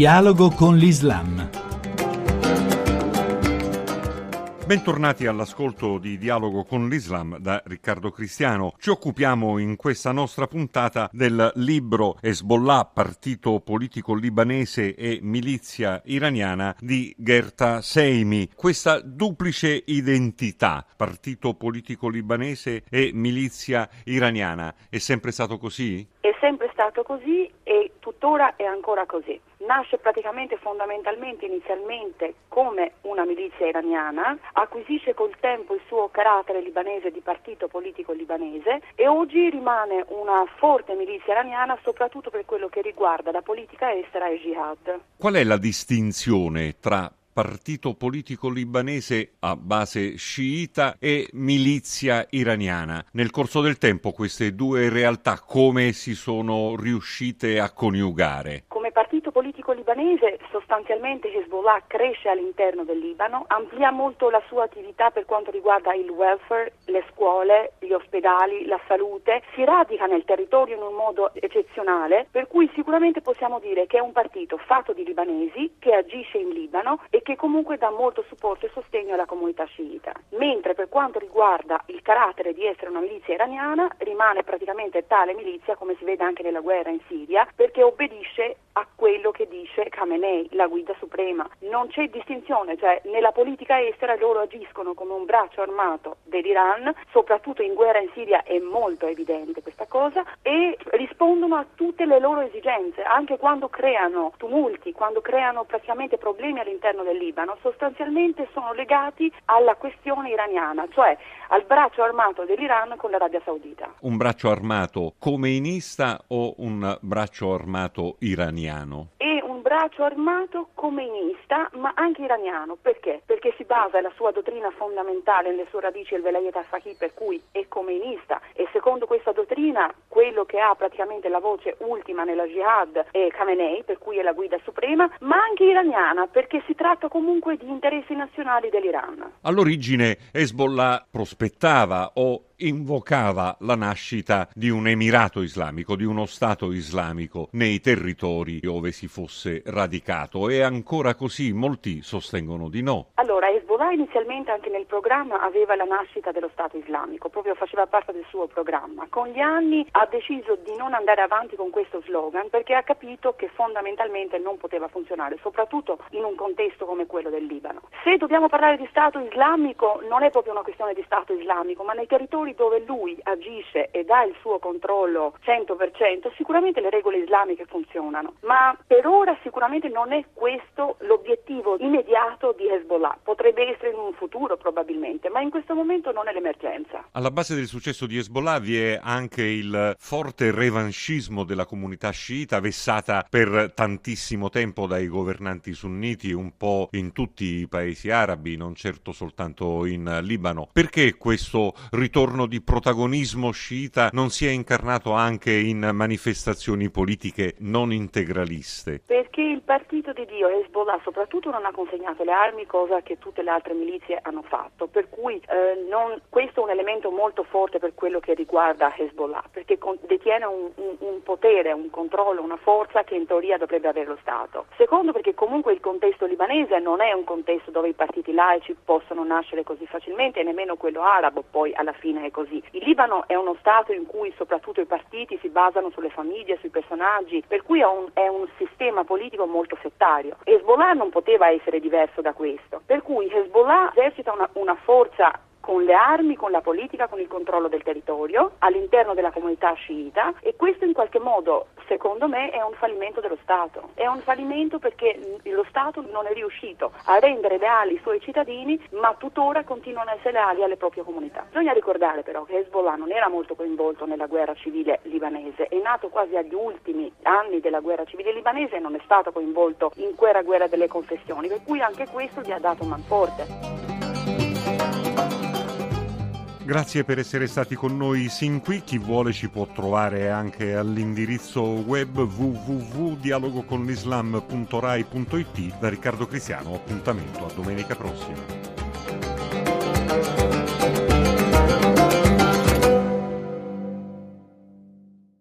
Dialogo con l'Islam. Bentornati all'ascolto di Dialogo con l'Islam da Riccardo Cristiano. Ci occupiamo in questa nostra puntata del libro Hezbollah, partito politico libanese e milizia iraniana di Gerta Seimi. Questa duplice identità, partito politico libanese e milizia iraniana, è sempre stato così? Sempre stato così e tuttora è ancora così. Nasce praticamente fondamentalmente inizialmente come una milizia iraniana, acquisisce col tempo il suo carattere libanese di partito politico libanese e oggi rimane una forte milizia iraniana soprattutto per quello che riguarda la politica estera e jihad. Qual è la distinzione tra partito politico libanese a base sciita e milizia iraniana. Nel corso del tempo queste due realtà come si sono riuscite a coniugare? Libanese sostanzialmente Hezbollah cresce all'interno del Libano, amplia molto la sua attività per quanto riguarda il welfare, le scuole, gli ospedali, la salute, si radica nel territorio in un modo eccezionale, per cui sicuramente possiamo dire che è un partito fatto di libanesi che agisce in Libano e che comunque dà molto supporto e sostegno alla comunità sciita. Mentre per quanto riguarda il carattere di essere una milizia iraniana, rimane praticamente tale milizia come si vede anche nella guerra in Siria, perché obbedisce a quello che dice Khamenei, la guida suprema. Non c'è distinzione, cioè nella politica estera loro agiscono come un braccio armato dell'Iran, soprattutto in guerra in Siria è molto evidente questa cosa, e rispondono a tutte le loro esigenze, anche quando creano tumulti, quando creano praticamente problemi all'interno del Libano, sostanzialmente sono legati alla questione iraniana, cioè al braccio armato dell'Iran con l'Arabia Saudita. Un braccio armato comeinista o un braccio armato iraniano? Braccio armato comeinista ma anche iraniano. Perché? Perché si basa la sua dottrina fondamentale nelle sue radici il Velayet al-Faqih per cui è comeinista e secondo questa dottrina quello che ha praticamente la voce ultima nella jihad è Khamenei per cui è la guida suprema ma anche iraniana perché si tratta comunque di interessi nazionali dell'Iran. All'origine Hezbollah prospettava o invocava la nascita di un emirato islamico, di uno Stato islamico nei territori dove si fosse radicato. È ancora così? Molti sostengono di no. Allora, Hezbollah inizialmente anche nel programma aveva la nascita dello Stato islamico, proprio faceva parte del suo programma. Con gli anni ha deciso di non andare avanti con questo slogan perché ha capito che fondamentalmente non poteva funzionare, soprattutto in un contesto come quello del Libano. Se dobbiamo parlare di Stato islamico, non è proprio una questione di Stato islamico, ma nei territori dove lui agisce e dà il suo controllo 100%, sicuramente le regole islamiche funzionano, ma per ora sicuramente non è questo l'obiettivo immediato di Hezbollah. Potrebbe essere in un futuro probabilmente, ma in questo momento non è l'emergenza. Alla base del successo di Hezbollah vi è anche il forte revanchismo della comunità sciita vessata per tantissimo tempo dai governanti sunniti un po' in tutti i paesi arabi, non certo soltanto in Libano. Perché questo ritorno di protagonismo sciita non si è incarnato anche in manifestazioni politiche non integraliste? Perché il partito di Dio, Hezbollah soprattutto, non ha consegnato le armi, cosa che tutte le altre milizie hanno fatto. Per cui eh, non, questo è un elemento molto forte per quello che riguarda Hezbollah, perché con, detiene un, un, un, potere, un controllo, una forza che in teoria dovrebbe avere lo Stato. Secondo, perché comunque il contesto libanese non è un contesto dove i partiti laici possono nascere così facilmente e nemmeno quello arabo poi alla fine è così. Il Libano è uno Stato in cui soprattutto i partiti si basano sulle famiglie, sui personaggi, per cui è un, è un sistema politico molto settario. Hezbollah non poteva essere diverso da questo, per cui Hezbollah esercita una, una forza con le armi, con la politica, con il controllo del territorio all'interno della comunità sciita e questo in qualche modo, secondo me, è un fallimento dello Stato. È un fallimento perché lo Stato non è riuscito a rendere leali i suoi cittadini, ma tuttora continuano a essere leali alle proprie comunità. Bisogna ricordare però che Hezbollah non era molto coinvolto nella guerra civile libanese, è nato quasi agli ultimi anni della guerra civile libanese e non è stato coinvolto in quella guerra delle confessioni, per cui anche questo gli ha dato un manforte. Grazie per essere stati con noi sin qui. Chi vuole ci può trovare anche all'indirizzo web www.dialogoconlislam.rai.it. Da Riccardo Cristiano, appuntamento a domenica prossima.